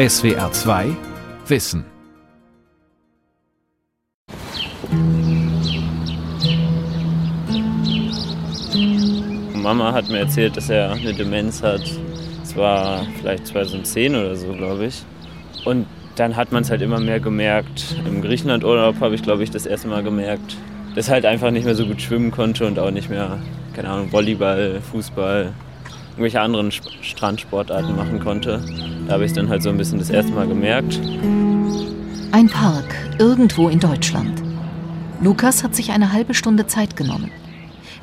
SWR 2 Wissen. Mama hat mir erzählt, dass er eine Demenz hat. Es war vielleicht 2010 oder so, glaube ich. Und dann hat man es halt immer mehr gemerkt. Im Griechenlandurlaub habe ich, glaube ich, das erste Mal gemerkt, dass er halt einfach nicht mehr so gut schwimmen konnte und auch nicht mehr, keine Ahnung, Volleyball, Fußball, irgendwelche anderen Strandsportarten machen konnte. Da habe ich dann halt so ein bisschen das erste Mal gemerkt. Ein Park irgendwo in Deutschland. Lukas hat sich eine halbe Stunde Zeit genommen.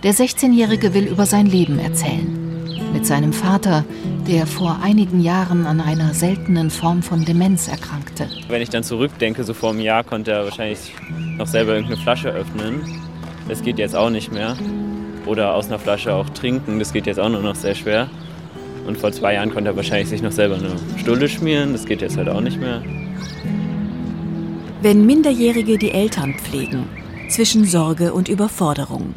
Der 16-Jährige will über sein Leben erzählen. Mit seinem Vater, der vor einigen Jahren an einer seltenen Form von Demenz erkrankte. Wenn ich dann zurückdenke, so vor einem Jahr konnte er wahrscheinlich noch selber irgendeine Flasche öffnen. Das geht jetzt auch nicht mehr. Oder aus einer Flasche auch trinken, das geht jetzt auch nur noch sehr schwer. Und vor zwei Jahren konnte er wahrscheinlich sich noch selber eine Stulle schmieren, das geht jetzt halt auch nicht mehr. Wenn Minderjährige die Eltern pflegen, zwischen Sorge und Überforderung.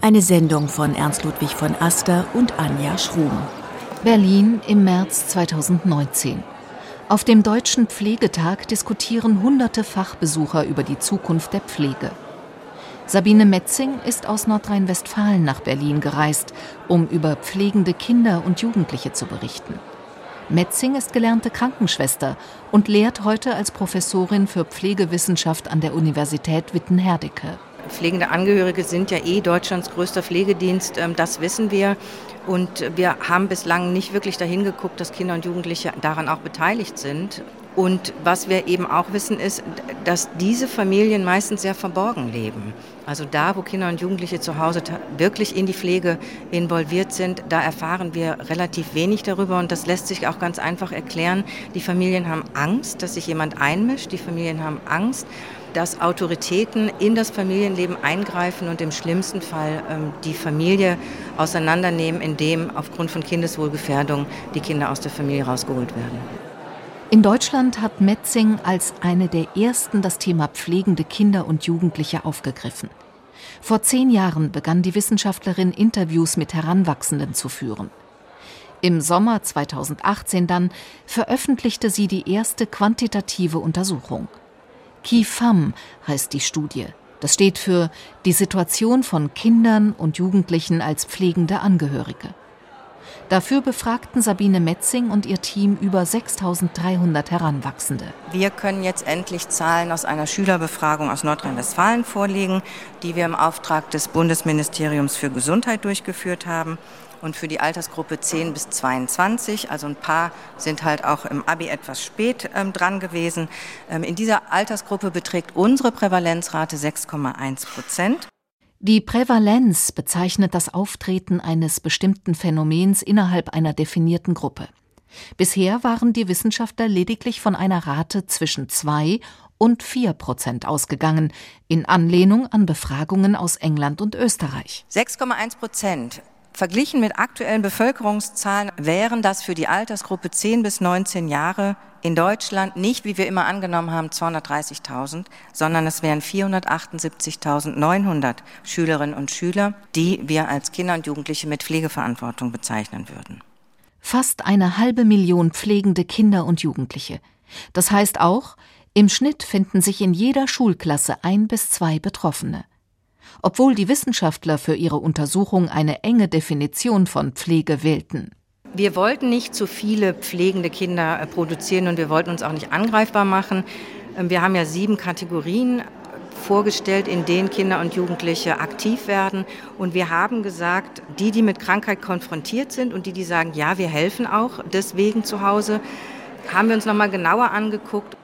Eine Sendung von Ernst Ludwig von Aster und Anja Schrum. Berlin im März 2019. Auf dem Deutschen Pflegetag diskutieren hunderte Fachbesucher über die Zukunft der Pflege. Sabine Metzing ist aus Nordrhein-Westfalen nach Berlin gereist, um über pflegende Kinder und Jugendliche zu berichten. Metzing ist gelernte Krankenschwester und lehrt heute als Professorin für Pflegewissenschaft an der Universität Witten-Herdecke. Pflegende Angehörige sind ja eh Deutschlands größter Pflegedienst, ähm, das wissen wir. Und wir haben bislang nicht wirklich dahin geguckt, dass Kinder und Jugendliche daran auch beteiligt sind. Und was wir eben auch wissen, ist, dass diese Familien meistens sehr verborgen leben. Also da, wo Kinder und Jugendliche zu Hause wirklich in die Pflege involviert sind, da erfahren wir relativ wenig darüber. Und das lässt sich auch ganz einfach erklären. Die Familien haben Angst, dass sich jemand einmischt. Die Familien haben Angst, dass Autoritäten in das Familienleben eingreifen und im schlimmsten Fall ähm, die Familie auseinandernehmen, indem aufgrund von Kindeswohlgefährdung die Kinder aus der Familie rausgeholt werden. In Deutschland hat Metzing als eine der ersten das Thema pflegende Kinder und Jugendliche aufgegriffen. Vor zehn Jahren begann die Wissenschaftlerin Interviews mit Heranwachsenden zu führen. Im Sommer 2018 dann veröffentlichte sie die erste quantitative Untersuchung. KIFAM heißt die Studie. Das steht für die Situation von Kindern und Jugendlichen als pflegende Angehörige. Dafür befragten Sabine Metzing und ihr Team über 6300 Heranwachsende. Wir können jetzt endlich Zahlen aus einer Schülerbefragung aus Nordrhein-Westfalen vorlegen, die wir im Auftrag des Bundesministeriums für Gesundheit durchgeführt haben. Und für die Altersgruppe 10 bis 22, also ein paar sind halt auch im Abi etwas spät ähm, dran gewesen. Ähm, in dieser Altersgruppe beträgt unsere Prävalenzrate 6,1 Prozent. Die Prävalenz bezeichnet das Auftreten eines bestimmten Phänomens innerhalb einer definierten Gruppe. Bisher waren die Wissenschaftler lediglich von einer Rate zwischen zwei und vier Prozent ausgegangen, in Anlehnung an Befragungen aus England und Österreich. 6,1 Prozent Verglichen mit aktuellen Bevölkerungszahlen wären das für die Altersgruppe 10 bis 19 Jahre in Deutschland nicht, wie wir immer angenommen haben, 230.000, sondern es wären 478.900 Schülerinnen und Schüler, die wir als Kinder und Jugendliche mit Pflegeverantwortung bezeichnen würden. Fast eine halbe Million pflegende Kinder und Jugendliche. Das heißt auch, im Schnitt finden sich in jeder Schulklasse ein bis zwei Betroffene obwohl die Wissenschaftler für ihre Untersuchung eine enge Definition von Pflege wählten. Wir wollten nicht zu viele pflegende Kinder äh, produzieren und wir wollten uns auch nicht angreifbar machen. Ähm, wir haben ja sieben Kategorien vorgestellt, in denen Kinder und Jugendliche aktiv werden. Und wir haben gesagt, die, die mit Krankheit konfrontiert sind und die, die sagen, ja, wir helfen auch deswegen zu Hause, haben wir uns nochmal genauer angeguckt.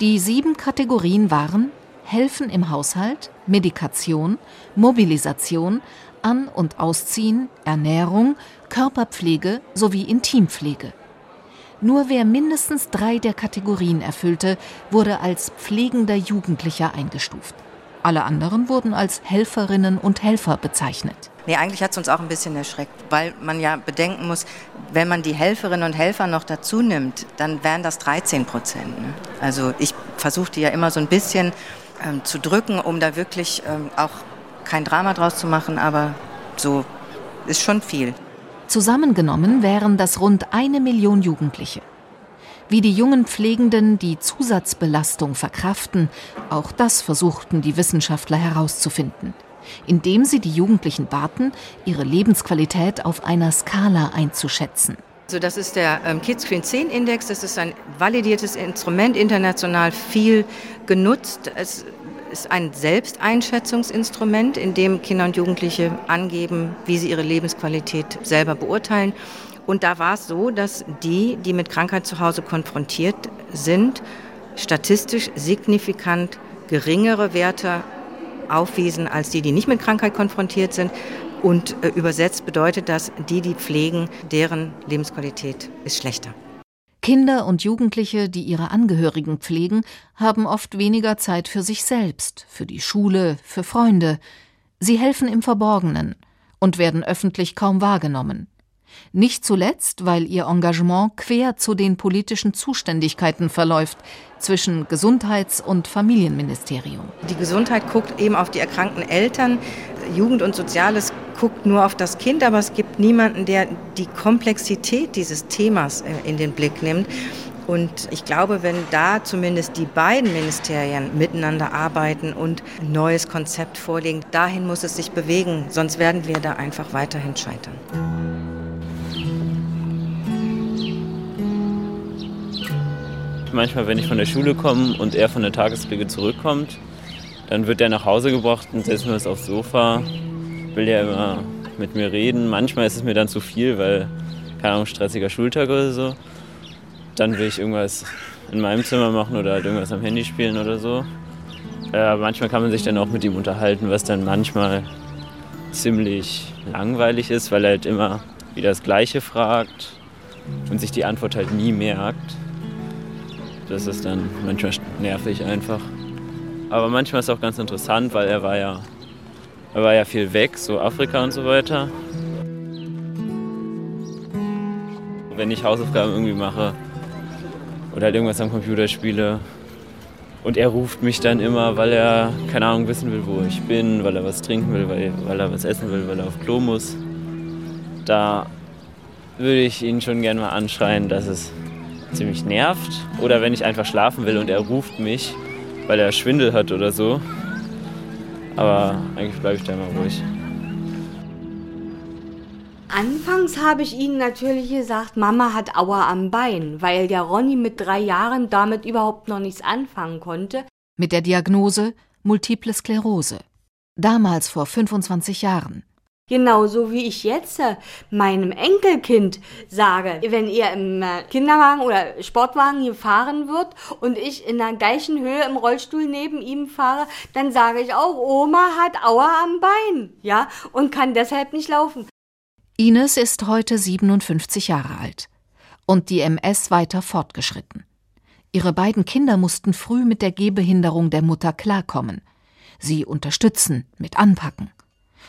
Die sieben Kategorien waren Helfen im Haushalt, Medikation, Mobilisation, An- und Ausziehen, Ernährung, Körperpflege sowie Intimpflege. Nur wer mindestens drei der Kategorien erfüllte, wurde als pflegender Jugendlicher eingestuft. Alle anderen wurden als Helferinnen und Helfer bezeichnet. Nee, eigentlich hat es uns auch ein bisschen erschreckt, weil man ja bedenken muss, wenn man die Helferinnen und Helfer noch dazu nimmt, dann wären das 13 Prozent. Ne? Also ich versuchte ja immer so ein bisschen ähm, zu drücken, um da wirklich ähm, auch kein Drama draus zu machen, aber so ist schon viel. Zusammengenommen wären das rund eine Million Jugendliche. Wie die jungen Pflegenden die Zusatzbelastung verkraften, auch das versuchten die Wissenschaftler herauszufinden, indem sie die Jugendlichen baten, ihre Lebensqualität auf einer Skala einzuschätzen. Also das ist der ähm, Kidscreen 10 Index. Das ist ein validiertes Instrument, international viel genutzt. Es ist ein Selbsteinschätzungsinstrument, in dem Kinder und Jugendliche angeben, wie sie ihre Lebensqualität selber beurteilen. Und da war es so, dass die, die mit Krankheit zu Hause konfrontiert sind, statistisch signifikant geringere Werte aufwiesen als die, die nicht mit Krankheit konfrontiert sind. Und äh, übersetzt bedeutet das, die, die pflegen, deren Lebensqualität ist schlechter. Kinder und Jugendliche, die ihre Angehörigen pflegen, haben oft weniger Zeit für sich selbst, für die Schule, für Freunde. Sie helfen im Verborgenen und werden öffentlich kaum wahrgenommen. Nicht zuletzt, weil ihr Engagement quer zu den politischen Zuständigkeiten verläuft zwischen Gesundheits- und Familienministerium. Die Gesundheit guckt eben auf die erkrankten Eltern, Jugend und Soziales guckt nur auf das Kind, aber es gibt niemanden, der die Komplexität dieses Themas äh, in den Blick nimmt. Und ich glaube, wenn da zumindest die beiden Ministerien miteinander arbeiten und ein neues Konzept vorlegen, dahin muss es sich bewegen, sonst werden wir da einfach weiterhin scheitern. Manchmal, wenn ich von der Schule komme und er von der Tagespflege zurückkommt, dann wird er nach Hause gebracht und setzen wir uns aufs Sofa. Will ja immer mit mir reden. Manchmal ist es mir dann zu viel, weil, keine Ahnung, stressiger Schultag oder so. Dann will ich irgendwas in meinem Zimmer machen oder halt irgendwas am Handy spielen oder so. Äh, manchmal kann man sich dann auch mit ihm unterhalten, was dann manchmal ziemlich langweilig ist, weil er halt immer wieder das Gleiche fragt und sich die Antwort halt nie merkt. Das ist dann manchmal nervig einfach. Aber manchmal ist es auch ganz interessant, weil er war ja, er war ja viel weg, so Afrika und so weiter. Wenn ich Hausaufgaben irgendwie mache oder halt irgendwas am Computer spiele und er ruft mich dann immer, weil er, keine Ahnung, wissen will, wo ich bin, weil er was trinken will, weil, weil er was essen will, weil er auf Klo muss, da würde ich ihn schon gerne mal anschreien, dass es ziemlich nervt. Oder wenn ich einfach schlafen will und er ruft mich, weil er Schwindel hat oder so. Aber eigentlich bleibe ich da immer ruhig. Anfangs habe ich ihnen natürlich gesagt, Mama hat Aua am Bein, weil der Ronny mit drei Jahren damit überhaupt noch nichts anfangen konnte. Mit der Diagnose Multiple Sklerose. Damals vor 25 Jahren. Genauso wie ich jetzt äh, meinem Enkelkind sage, wenn er im äh, Kinderwagen oder Sportwagen gefahren wird und ich in der gleichen Höhe im Rollstuhl neben ihm fahre, dann sage ich auch, Oma hat Aua am Bein, ja, und kann deshalb nicht laufen. Ines ist heute 57 Jahre alt und die MS weiter fortgeschritten. Ihre beiden Kinder mussten früh mit der Gehbehinderung der Mutter klarkommen. Sie unterstützen, mit anpacken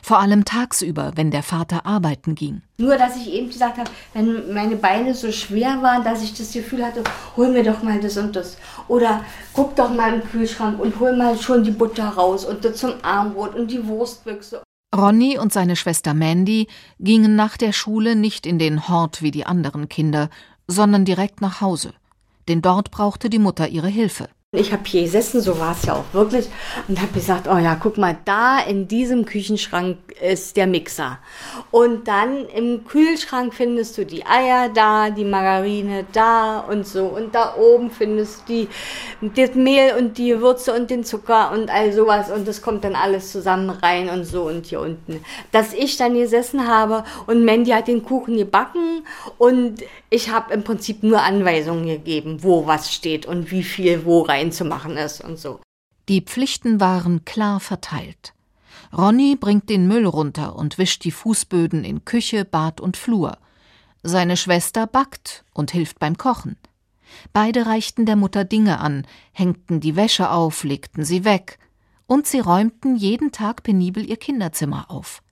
vor allem tagsüber, wenn der Vater arbeiten ging. Nur, dass ich eben gesagt habe, wenn meine Beine so schwer waren, dass ich das Gefühl hatte, hol mir doch mal das und das. Oder guck doch mal im Kühlschrank und hol mal schon die Butter raus und das zum Armbrot und die Wurstbüchse. Ronny und seine Schwester Mandy gingen nach der Schule nicht in den Hort wie die anderen Kinder, sondern direkt nach Hause. Denn dort brauchte die Mutter ihre Hilfe. Ich habe hier gesessen, so war es ja auch wirklich, und habe gesagt, oh ja, guck mal, da in diesem Küchenschrank ist der Mixer. Und dann im Kühlschrank findest du die Eier da, die Margarine da und so. Und da oben findest du das Mehl und die Würze und den Zucker und all sowas. Und das kommt dann alles zusammen rein und so und hier unten. Dass ich dann gesessen habe und Mandy hat den Kuchen gebacken und ich habe im Prinzip nur Anweisungen gegeben, wo was steht und wie viel wo reinzumachen ist und so. Die Pflichten waren klar verteilt. Ronny bringt den Müll runter und wischt die Fußböden in Küche, Bad und Flur. Seine Schwester backt und hilft beim Kochen. Beide reichten der Mutter Dinge an, hängten die Wäsche auf, legten sie weg, und sie räumten jeden Tag penibel ihr Kinderzimmer auf.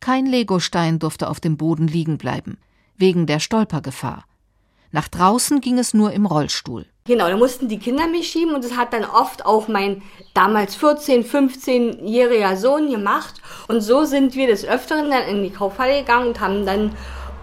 Kein Legostein durfte auf dem Boden liegen bleiben wegen der Stolpergefahr. Nach draußen ging es nur im Rollstuhl. Genau, da mussten die Kinder mich schieben und das hat dann oft auch mein damals 14-, 15-jähriger Sohn gemacht. Und so sind wir des Öfteren dann in die Kaufhalle gegangen und haben dann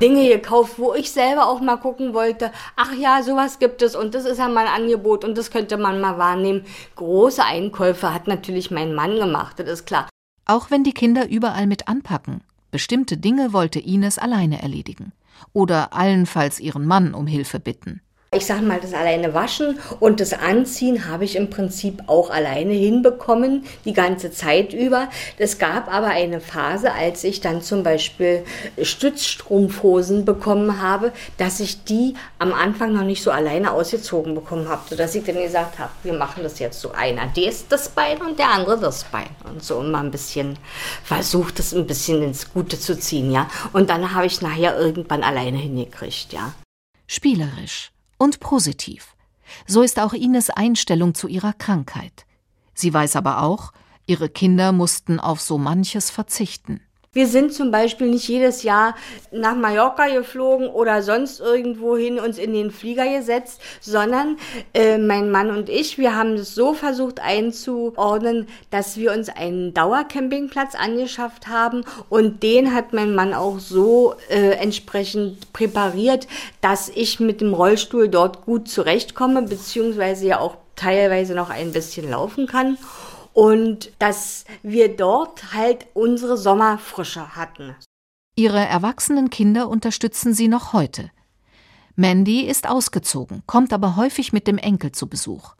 Dinge gekauft, wo ich selber auch mal gucken wollte, ach ja, sowas gibt es und das ist ja mal ein Angebot und das könnte man mal wahrnehmen. Große Einkäufe hat natürlich mein Mann gemacht, das ist klar. Auch wenn die Kinder überall mit anpacken, bestimmte Dinge wollte Ines alleine erledigen oder allenfalls ihren Mann um Hilfe bitten. Ich sage mal, das alleine waschen und das Anziehen habe ich im Prinzip auch alleine hinbekommen, die ganze Zeit über. Es gab aber eine Phase, als ich dann zum Beispiel Stützstrumpfhosen bekommen habe, dass ich die am Anfang noch nicht so alleine ausgezogen bekommen habe, sodass ich dann gesagt habe, wir machen das jetzt so. Einer das, das Bein und der andere das Bein. Und so immer ein bisschen versucht, das ein bisschen ins Gute zu ziehen, ja. Und dann habe ich nachher irgendwann alleine hingekriegt, ja. Spielerisch und positiv. So ist auch Ines Einstellung zu ihrer Krankheit. Sie weiß aber auch, ihre Kinder mussten auf so manches verzichten. Wir sind zum Beispiel nicht jedes Jahr nach Mallorca geflogen oder sonst irgendwo hin uns in den Flieger gesetzt, sondern äh, mein Mann und ich, wir haben es so versucht einzuordnen, dass wir uns einen Dauercampingplatz angeschafft haben und den hat mein Mann auch so äh, entsprechend präpariert, dass ich mit dem Rollstuhl dort gut zurechtkomme, beziehungsweise ja auch teilweise noch ein bisschen laufen kann und dass wir dort halt unsere Sommerfrische hatten. Ihre erwachsenen Kinder unterstützen sie noch heute. Mandy ist ausgezogen, kommt aber häufig mit dem Enkel zu Besuch.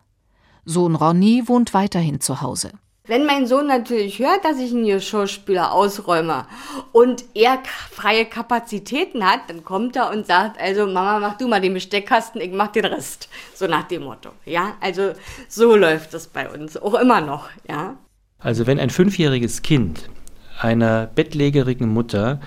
Sohn Ronny wohnt weiterhin zu Hause. Wenn mein Sohn natürlich hört, dass ich einen Geschirrspüler ausräume und er freie Kapazitäten hat, dann kommt er und sagt, also Mama, mach du mal den Besteckkasten, ich mach den Rest. So nach dem Motto. Ja, also so läuft es bei uns, auch immer noch, ja. Also wenn ein fünfjähriges Kind einer bettlägerigen Mutter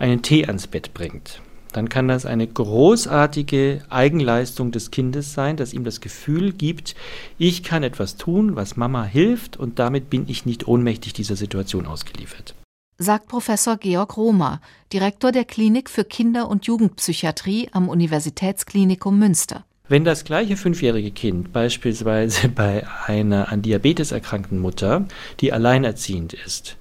einen Tee ans Bett bringt, dann kann das eine großartige Eigenleistung des Kindes sein, das ihm das Gefühl gibt, ich kann etwas tun, was Mama hilft und damit bin ich nicht ohnmächtig dieser Situation ausgeliefert. Sagt Professor Georg Romer, Direktor der Klinik für Kinder- und Jugendpsychiatrie am Universitätsklinikum Münster. Wenn das gleiche fünfjährige Kind beispielsweise bei einer an Diabetes erkrankten Mutter, die alleinerziehend ist,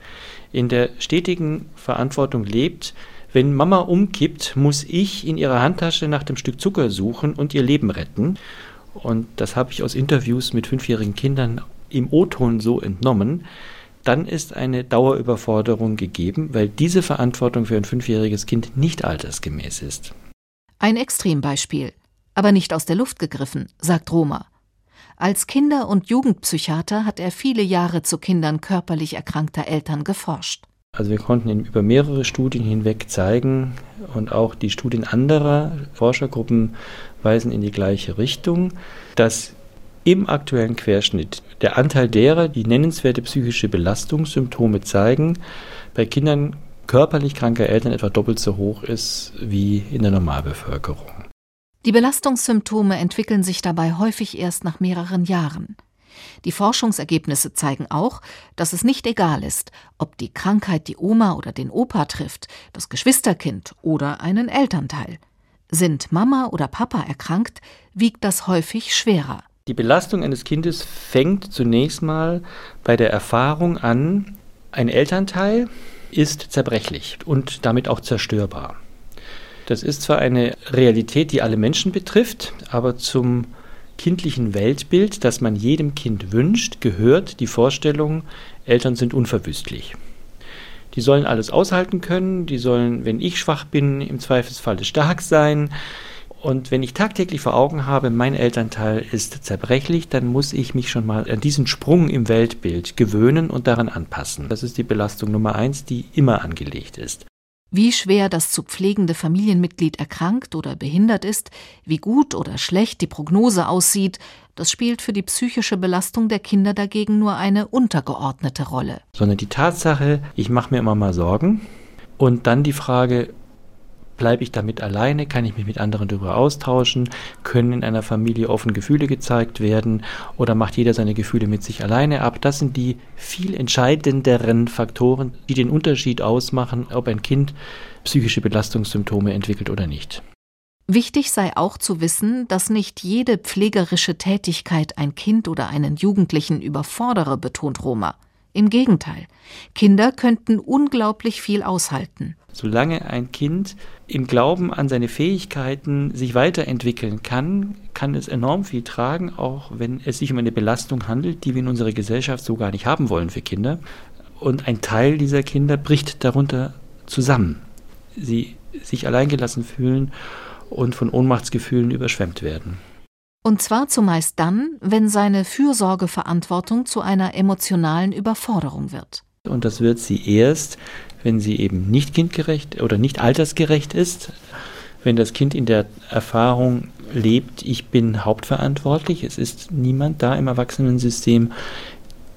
in der stetigen Verantwortung lebt, wenn Mama umkippt, muss ich in ihrer Handtasche nach dem Stück Zucker suchen und ihr Leben retten. Und das habe ich aus Interviews mit fünfjährigen Kindern im O-Ton so entnommen. Dann ist eine Dauerüberforderung gegeben, weil diese Verantwortung für ein fünfjähriges Kind nicht altersgemäß ist. Ein Extrembeispiel, aber nicht aus der Luft gegriffen, sagt Roma. Als Kinder- und Jugendpsychiater hat er viele Jahre zu Kindern körperlich erkrankter Eltern geforscht. Also wir konnten über mehrere Studien hinweg zeigen und auch die Studien anderer Forschergruppen weisen in die gleiche Richtung, dass im aktuellen Querschnitt der Anteil derer, die nennenswerte psychische Belastungssymptome zeigen, bei Kindern körperlich kranker Eltern etwa doppelt so hoch ist wie in der Normalbevölkerung. Die Belastungssymptome entwickeln sich dabei häufig erst nach mehreren Jahren. Die Forschungsergebnisse zeigen auch, dass es nicht egal ist, ob die Krankheit die Oma oder den Opa trifft, das Geschwisterkind oder einen Elternteil. Sind Mama oder Papa erkrankt, wiegt das häufig schwerer. Die Belastung eines Kindes fängt zunächst mal bei der Erfahrung an, ein Elternteil ist zerbrechlich und damit auch zerstörbar. Das ist zwar eine Realität, die alle Menschen betrifft, aber zum kindlichen Weltbild, das man jedem Kind wünscht, gehört die Vorstellung, Eltern sind unverwüstlich. Die sollen alles aushalten können, die sollen, wenn ich schwach bin, im Zweifelsfalle stark sein. Und wenn ich tagtäglich vor Augen habe, mein Elternteil ist zerbrechlich, dann muss ich mich schon mal an diesen Sprung im Weltbild gewöhnen und daran anpassen. Das ist die Belastung Nummer eins, die immer angelegt ist. Wie schwer das zu pflegende Familienmitglied erkrankt oder behindert ist, wie gut oder schlecht die Prognose aussieht, das spielt für die psychische Belastung der Kinder dagegen nur eine untergeordnete Rolle. Sondern die Tatsache, ich mache mir immer mal Sorgen und dann die Frage, Bleibe ich damit alleine? Kann ich mich mit anderen darüber austauschen? Können in einer Familie offen Gefühle gezeigt werden? Oder macht jeder seine Gefühle mit sich alleine ab? Das sind die viel entscheidenderen Faktoren, die den Unterschied ausmachen, ob ein Kind psychische Belastungssymptome entwickelt oder nicht. Wichtig sei auch zu wissen, dass nicht jede pflegerische Tätigkeit ein Kind oder einen Jugendlichen überfordere, betont Roma. Im Gegenteil, Kinder könnten unglaublich viel aushalten. Solange ein Kind im Glauben an seine Fähigkeiten sich weiterentwickeln kann, kann es enorm viel tragen, auch wenn es sich um eine Belastung handelt, die wir in unserer Gesellschaft so gar nicht haben wollen für Kinder. Und ein Teil dieser Kinder bricht darunter zusammen. Sie sich alleingelassen fühlen und von Ohnmachtsgefühlen überschwemmt werden. Und zwar zumeist dann, wenn seine Fürsorgeverantwortung zu einer emotionalen Überforderung wird. Und das wird sie erst, wenn sie eben nicht kindgerecht oder nicht altersgerecht ist, wenn das Kind in der Erfahrung lebt, ich bin hauptverantwortlich, es ist niemand da im Erwachsenensystem,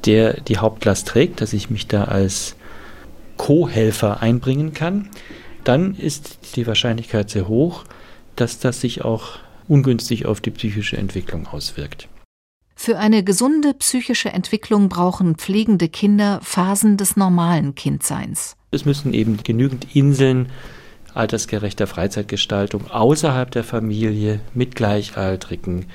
der die Hauptlast trägt, dass ich mich da als Co-Helfer einbringen kann, dann ist die Wahrscheinlichkeit sehr hoch, dass das sich auch ungünstig auf die psychische Entwicklung auswirkt. Für eine gesunde psychische Entwicklung brauchen pflegende Kinder Phasen des normalen Kindseins. Es müssen eben genügend Inseln altersgerechter Freizeitgestaltung außerhalb der Familie mit Gleichaltrigen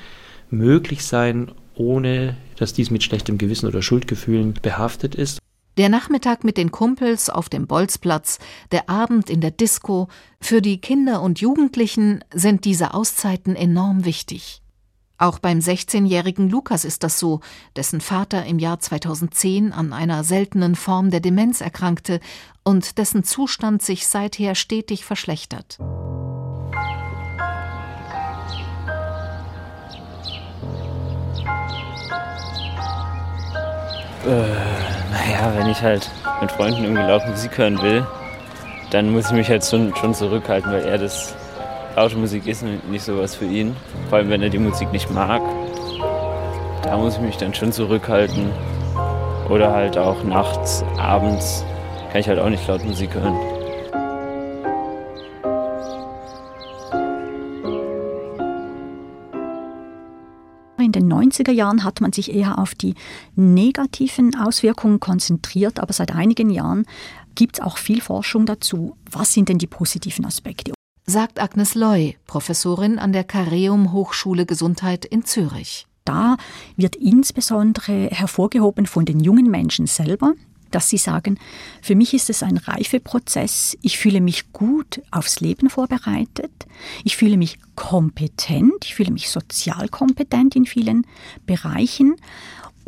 möglich sein, ohne dass dies mit schlechtem Gewissen oder Schuldgefühlen behaftet ist. Der Nachmittag mit den Kumpels auf dem Bolzplatz, der Abend in der Disco, für die Kinder und Jugendlichen sind diese Auszeiten enorm wichtig. Auch beim 16-jährigen Lukas ist das so, dessen Vater im Jahr 2010 an einer seltenen Form der Demenz erkrankte und dessen Zustand sich seither stetig verschlechtert. Äh, naja, wenn ich halt mit Freunden irgendwie laut Musik hören will, dann muss ich mich halt schon, schon zurückhalten, weil er das laute Musik ist nicht sowas für ihn. Vor allem, wenn er die Musik nicht mag. Da muss ich mich dann schon zurückhalten. Oder halt auch nachts, abends kann ich halt auch nicht laut Musik hören. In den 90er Jahren hat man sich eher auf die negativen Auswirkungen konzentriert, aber seit einigen Jahren gibt es auch viel Forschung dazu. Was sind denn die positiven Aspekte? Sagt Agnes Loy, Professorin an der Careum Hochschule Gesundheit in Zürich. Da wird insbesondere hervorgehoben von den jungen Menschen selber, dass sie sagen, für mich ist es ein Reifeprozess, ich fühle mich gut aufs Leben vorbereitet, ich fühle mich kompetent, ich fühle mich sozial kompetent in vielen Bereichen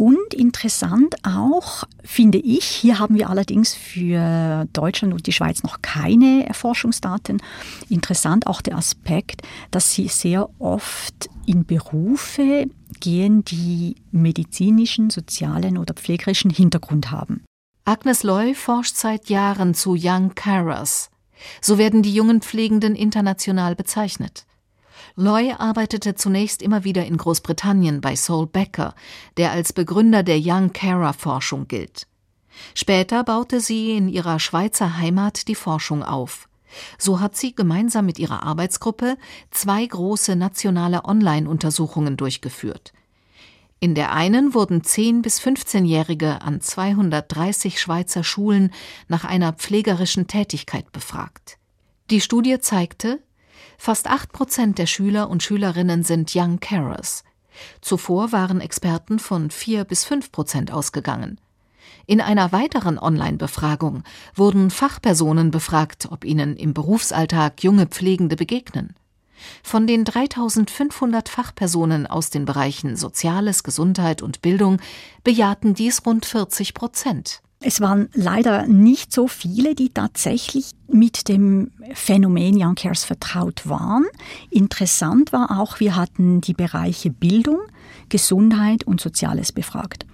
und interessant auch, finde ich, hier haben wir allerdings für Deutschland und die Schweiz noch keine Erforschungsdaten, interessant auch der Aspekt, dass sie sehr oft in Berufe gehen, die medizinischen, sozialen oder pflegerischen Hintergrund haben. Agnes Loy forscht seit Jahren zu Young Carers. So werden die jungen Pflegenden international bezeichnet. Loy arbeitete zunächst immer wieder in Großbritannien bei Saul Becker, der als Begründer der Young Carer Forschung gilt. Später baute sie in ihrer Schweizer Heimat die Forschung auf. So hat sie gemeinsam mit ihrer Arbeitsgruppe zwei große nationale Online-Untersuchungen durchgeführt. In der einen wurden 10- bis 15-Jährige an 230 Schweizer Schulen nach einer pflegerischen Tätigkeit befragt. Die Studie zeigte, Fast acht Prozent der Schüler und Schülerinnen sind Young Carers. Zuvor waren Experten von vier bis fünf Prozent ausgegangen. In einer weiteren Online-Befragung wurden Fachpersonen befragt, ob ihnen im Berufsalltag junge Pflegende begegnen. Von den 3500 Fachpersonen aus den Bereichen Soziales, Gesundheit und Bildung bejahten dies rund 40 Prozent. Es waren leider nicht so viele, die tatsächlich mit dem Phänomen Young Cares vertraut waren. Interessant war auch, wir hatten die Bereiche Bildung, Gesundheit und Soziales befragt.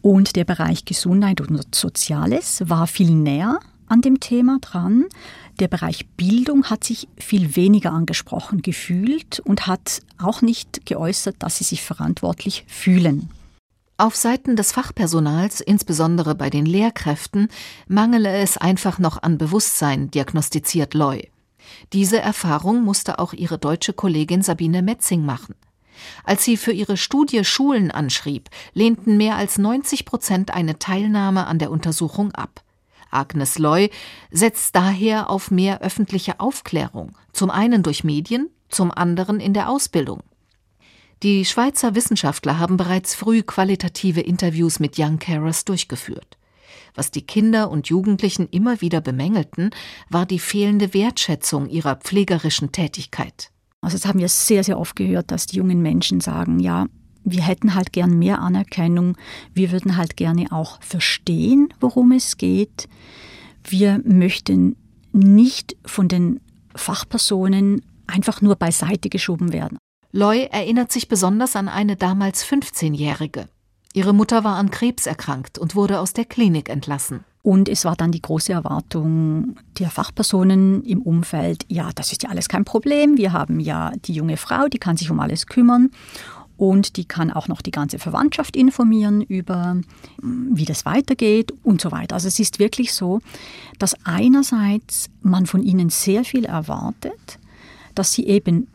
Und der Bereich Gesundheit und Soziales war viel näher an dem Thema dran. Der Bereich Bildung hat sich viel weniger angesprochen gefühlt und hat auch nicht geäußert, dass sie sich verantwortlich fühlen. Auf Seiten des Fachpersonals, insbesondere bei den Lehrkräften, mangele es einfach noch an Bewusstsein, diagnostiziert Loy. Diese Erfahrung musste auch ihre deutsche Kollegin Sabine Metzing machen. Als sie für ihre Studie Schulen anschrieb, lehnten mehr als 90 Prozent eine Teilnahme an der Untersuchung ab. Agnes Loy setzt daher auf mehr öffentliche Aufklärung, zum einen durch Medien, zum anderen in der Ausbildung. Die Schweizer Wissenschaftler haben bereits früh qualitative Interviews mit Young Carers durchgeführt. Was die Kinder und Jugendlichen immer wieder bemängelten, war die fehlende Wertschätzung ihrer pflegerischen Tätigkeit. Also das haben wir sehr, sehr oft gehört, dass die jungen Menschen sagen, ja, wir hätten halt gern mehr Anerkennung, wir würden halt gerne auch verstehen, worum es geht. Wir möchten nicht von den Fachpersonen einfach nur beiseite geschoben werden. Loy erinnert sich besonders an eine damals 15-Jährige. Ihre Mutter war an Krebs erkrankt und wurde aus der Klinik entlassen. Und es war dann die große Erwartung der Fachpersonen im Umfeld, ja, das ist ja alles kein Problem, wir haben ja die junge Frau, die kann sich um alles kümmern und die kann auch noch die ganze Verwandtschaft informieren über, mm, wie das weitergeht und so weiter. Also es ist wirklich so, dass einerseits man von ihnen sehr viel erwartet, dass sie eben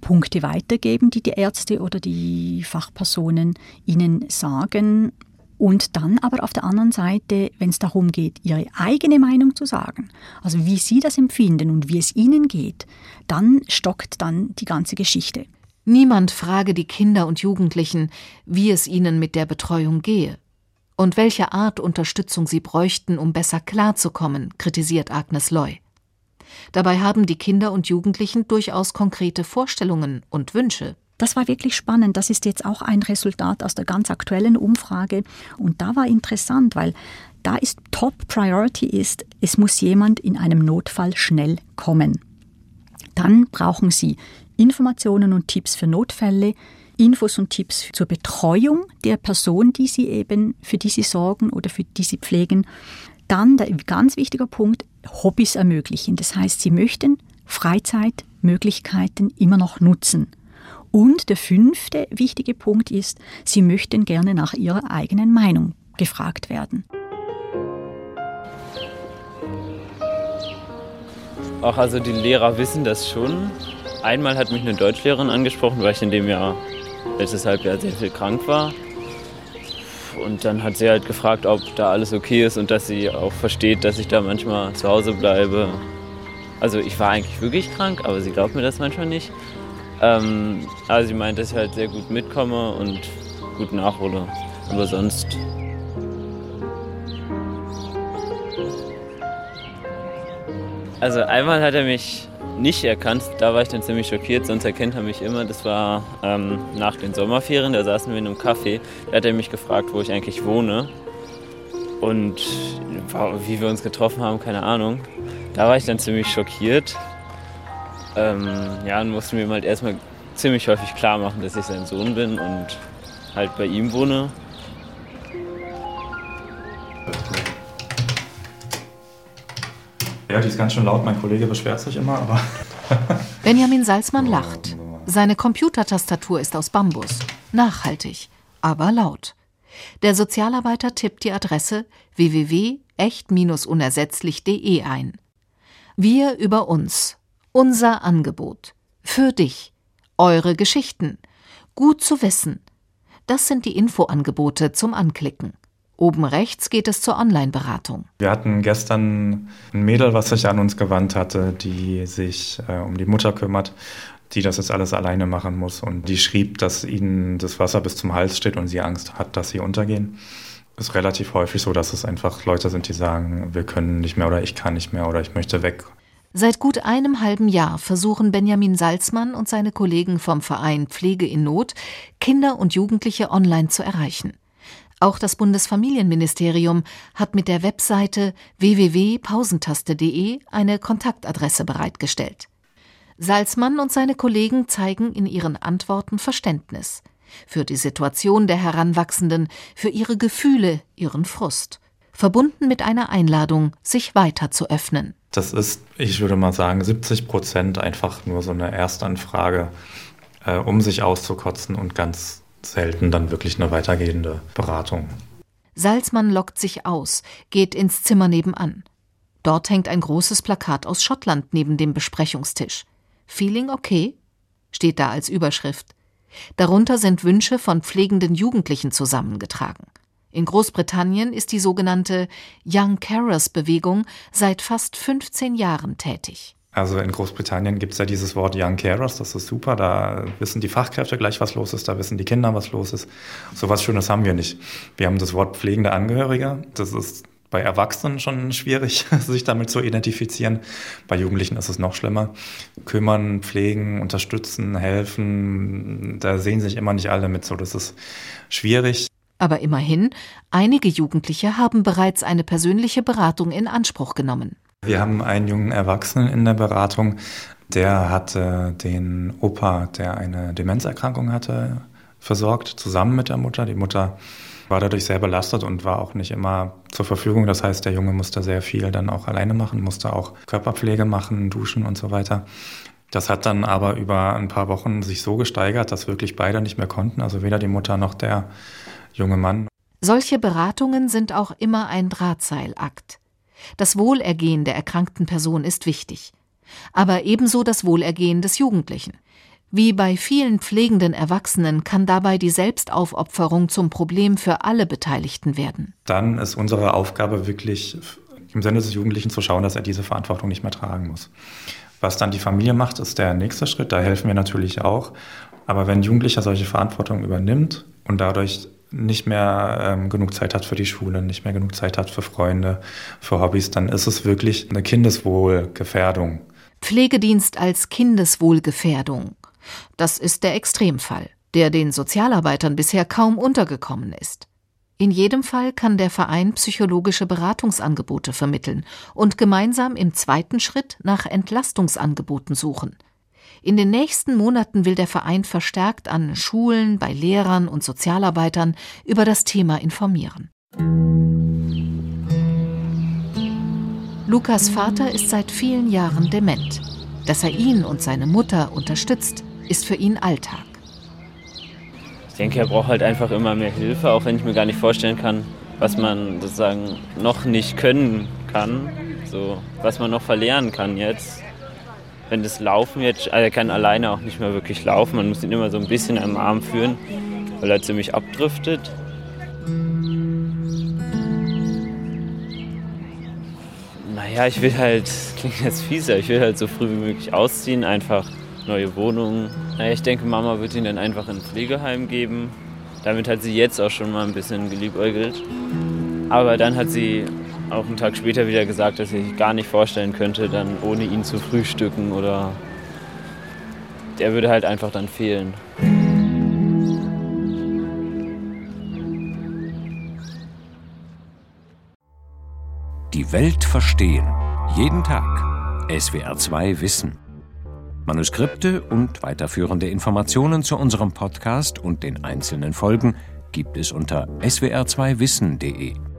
Punkte weitergeben, die die Ärzte oder die Fachpersonen ihnen sagen. Und dann aber auf der anderen Seite, wenn es darum geht, ihre eigene Meinung zu sagen, also wie sie das empfinden und wie es ihnen geht, dann stockt dann die ganze Geschichte. Niemand frage die Kinder und Jugendlichen, wie es ihnen mit der Betreuung gehe und welche Art Unterstützung sie bräuchten, um besser klarzukommen, kritisiert Agnes Loy. Dabei haben die Kinder und Jugendlichen durchaus konkrete Vorstellungen und Wünsche. Das war wirklich spannend. Das ist jetzt auch ein Resultat aus der ganz aktuellen Umfrage. Und da war interessant, weil da ist Top Priority ist, es muss jemand in einem Notfall schnell kommen. Dann brauchen Sie Informationen und Tipps für Notfälle, Infos und Tipps zur Betreuung der Person, die Sie eben, für die Sie sorgen oder für die Sie pflegen. Dann der ganz wichtiger Punkt, Hobbys ermöglichen. Das heißt, Sie möchten Freizeitmöglichkeiten immer noch nutzen. Und der fünfte wichtige Punkt ist, Sie möchten gerne nach Ihrer eigenen Meinung gefragt werden. Auch also die Lehrer wissen das schon, Einmal hat mich eine Deutschlehrerin angesprochen, weil ich in dem Jahr, letztes Halbjahr, sehr viel krank war. Und dann hat sie halt gefragt, ob da alles okay ist und dass sie auch versteht, dass ich da manchmal zu Hause bleibe. Also ich war eigentlich wirklich krank, aber sie glaubt mir das manchmal nicht. Ähm, aber sie meint, dass ich halt sehr gut mitkomme und gut nachhole. Aber sonst Also einmal hat er mich nicht erkannt. Da war ich dann ziemlich schockiert, sonst erkennt er mich immer. Das war ähm, nach den Sommerferien, da saßen wir in einem Café. Da hat er mich gefragt, wo ich eigentlich wohne. Und wie wir uns getroffen haben, keine Ahnung. Da war ich dann ziemlich schockiert. Ähm, ja, und musste mir halt erstmal ziemlich häufig klar machen, dass ich sein Sohn bin und halt bei ihm wohne. Ja, die ist ganz schön laut. Mein Kollege beschwert sich immer, aber. Benjamin Salzmann lacht. Seine Computertastatur ist aus Bambus. Nachhaltig, aber laut. Der Sozialarbeiter tippt die Adresse www.echt-unersetzlich.de ein. Wir über uns. Unser Angebot. Für dich. Eure Geschichten. Gut zu wissen. Das sind die Infoangebote zum Anklicken. Oben rechts geht es zur Online-Beratung. Wir hatten gestern ein Mädel, was sich an uns gewandt hatte, die sich äh, um die Mutter kümmert, die das jetzt alles alleine machen muss. Und die schrieb, dass ihnen das Wasser bis zum Hals steht und sie Angst hat, dass sie untergehen. Es ist relativ häufig so, dass es einfach Leute sind, die sagen, wir können nicht mehr oder ich kann nicht mehr oder ich möchte weg. Seit gut einem halben Jahr versuchen Benjamin Salzmann und seine Kollegen vom Verein Pflege in Not, Kinder und Jugendliche online zu erreichen. Auch das Bundesfamilienministerium hat mit der Webseite www.pausentaste.de eine Kontaktadresse bereitgestellt. Salzmann und seine Kollegen zeigen in ihren Antworten Verständnis für die Situation der Heranwachsenden, für ihre Gefühle, ihren Frust, verbunden mit einer Einladung, sich weiter zu öffnen. Das ist, ich würde mal sagen, 70 Prozent einfach nur so eine Erstanfrage, äh, um sich auszukotzen und ganz selten dann wirklich eine weitergehende Beratung. Salzmann lockt sich aus, geht ins Zimmer nebenan. Dort hängt ein großes Plakat aus Schottland neben dem Besprechungstisch. Feeling okay? steht da als Überschrift. Darunter sind Wünsche von pflegenden Jugendlichen zusammengetragen. In Großbritannien ist die sogenannte Young Carers Bewegung seit fast 15 Jahren tätig. Also in Großbritannien gibt es ja dieses Wort Young Carers, das ist super. Da wissen die Fachkräfte gleich, was los ist, da wissen die Kinder, was los ist. So was Schönes haben wir nicht. Wir haben das Wort pflegende Angehörige. Das ist bei Erwachsenen schon schwierig, sich damit zu identifizieren. Bei Jugendlichen ist es noch schlimmer. Kümmern, pflegen, unterstützen, helfen, da sehen sich immer nicht alle mit so. Das ist schwierig. Aber immerhin, einige Jugendliche haben bereits eine persönliche Beratung in Anspruch genommen. Wir haben einen jungen Erwachsenen in der Beratung, der hatte den Opa, der eine Demenzerkrankung hatte, versorgt, zusammen mit der Mutter. Die Mutter war dadurch sehr belastet und war auch nicht immer zur Verfügung. Das heißt, der Junge musste sehr viel dann auch alleine machen, musste auch Körperpflege machen, duschen und so weiter. Das hat dann aber über ein paar Wochen sich so gesteigert, dass wirklich beide nicht mehr konnten, also weder die Mutter noch der junge Mann. Solche Beratungen sind auch immer ein Drahtseilakt. Das Wohlergehen der erkrankten Person ist wichtig, aber ebenso das Wohlergehen des Jugendlichen. Wie bei vielen pflegenden Erwachsenen kann dabei die Selbstaufopferung zum Problem für alle Beteiligten werden. Dann ist unsere Aufgabe wirklich im Sinne des Jugendlichen zu schauen, dass er diese Verantwortung nicht mehr tragen muss. Was dann die Familie macht, ist der nächste Schritt. Da helfen wir natürlich auch. Aber wenn ein Jugendlicher solche Verantwortung übernimmt und dadurch nicht mehr ähm, genug Zeit hat für die Schule, nicht mehr genug Zeit hat für Freunde, für Hobbys, dann ist es wirklich eine Kindeswohlgefährdung. Pflegedienst als Kindeswohlgefährdung. Das ist der Extremfall, der den Sozialarbeitern bisher kaum untergekommen ist. In jedem Fall kann der Verein psychologische Beratungsangebote vermitteln und gemeinsam im zweiten Schritt nach Entlastungsangeboten suchen. In den nächsten Monaten will der Verein verstärkt an Schulen, bei Lehrern und Sozialarbeitern über das Thema informieren. Lukas Vater ist seit vielen Jahren dement. Dass er ihn und seine Mutter unterstützt, ist für ihn Alltag. Ich denke, er braucht halt einfach immer mehr Hilfe, auch wenn ich mir gar nicht vorstellen kann, was man sozusagen noch nicht können kann, so was man noch verlernen kann jetzt. Wenn das Laufen jetzt, also er kann alleine auch nicht mehr wirklich laufen, man muss ihn immer so ein bisschen am Arm führen, weil er ziemlich abdriftet. Naja, ich will halt, klingt jetzt fieser, ich will halt so früh wie möglich ausziehen, einfach neue Wohnungen. Naja, ich denke, Mama wird ihn dann einfach in ein Pflegeheim geben. Damit hat sie jetzt auch schon mal ein bisschen geliebäugelt. Aber dann hat sie auch einen Tag später wieder gesagt, dass sich gar nicht vorstellen könnte, dann ohne ihn zu frühstücken oder der würde halt einfach dann fehlen. Die Welt verstehen. Jeden Tag. SWR2 Wissen. Manuskripte und weiterführende Informationen zu unserem Podcast und den einzelnen Folgen gibt es unter swr2wissen.de.